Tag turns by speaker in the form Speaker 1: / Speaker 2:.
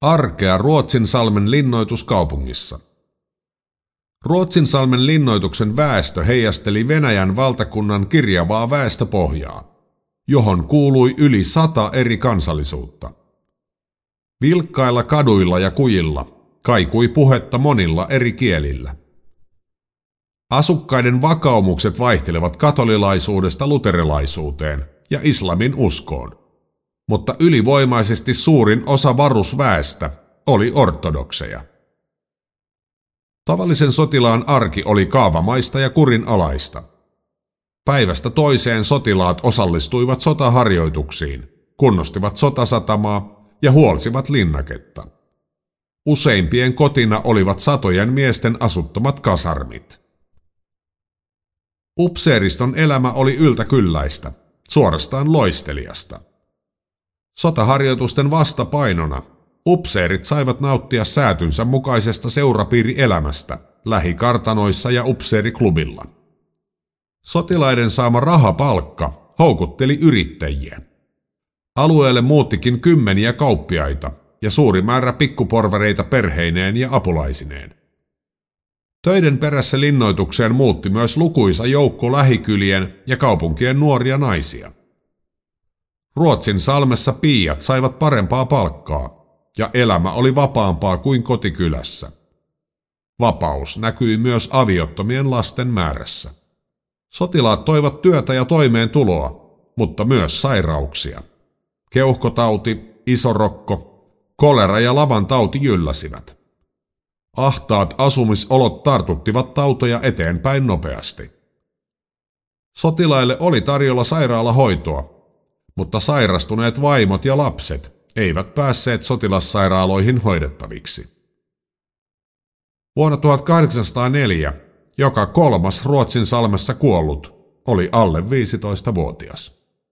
Speaker 1: Arkea Ruotsinsalmen linnoituskaupungissa. Ruotsinsalmen linnoituksen väestö heijasteli Venäjän valtakunnan kirjavaa väestöpohjaa, johon kuului yli sata eri kansallisuutta. Vilkkailla kaduilla ja kujilla kaikui puhetta monilla eri kielillä. Asukkaiden vakaumukset vaihtelevat katolilaisuudesta luterilaisuuteen ja islamin uskoon mutta ylivoimaisesti suurin osa varusväestä oli ortodokseja. Tavallisen sotilaan arki oli kaavamaista ja kurinalaista. Päivästä toiseen sotilaat osallistuivat sotaharjoituksiin, kunnostivat sotasatamaa ja huolsivat linnaketta. Useimpien kotina olivat satojen miesten asuttamat kasarmit. Upseeriston elämä oli yltäkylläistä, suorastaan loisteliasta. Sotaharjoitusten vastapainona upseerit saivat nauttia säätynsä mukaisesta seurapiirielämästä lähikartanoissa ja upseeriklubilla. Sotilaiden saama rahapalkka houkutteli yrittäjiä. Alueelle muuttikin kymmeniä kauppiaita ja suuri määrä pikkuporvareita perheineen ja apulaisineen. Töiden perässä linnoitukseen muutti myös lukuisa joukko lähikylien ja kaupunkien nuoria naisia. Ruotsin salmessa piiat saivat parempaa palkkaa, ja elämä oli vapaampaa kuin kotikylässä. Vapaus näkyi myös aviottomien lasten määrässä. Sotilaat toivat työtä ja toimeentuloa, mutta myös sairauksia. Keuhkotauti, isorokko, kolera ja lavan tauti jylläsivät. Ahtaat asumisolot tartuttivat tautoja eteenpäin nopeasti. Sotilaille oli tarjolla sairaalahoitoa, mutta sairastuneet vaimot ja lapset eivät päässeet sotilassairaaloihin hoidettaviksi. Vuonna 1804 joka kolmas Ruotsin salmessa kuollut oli alle 15-vuotias.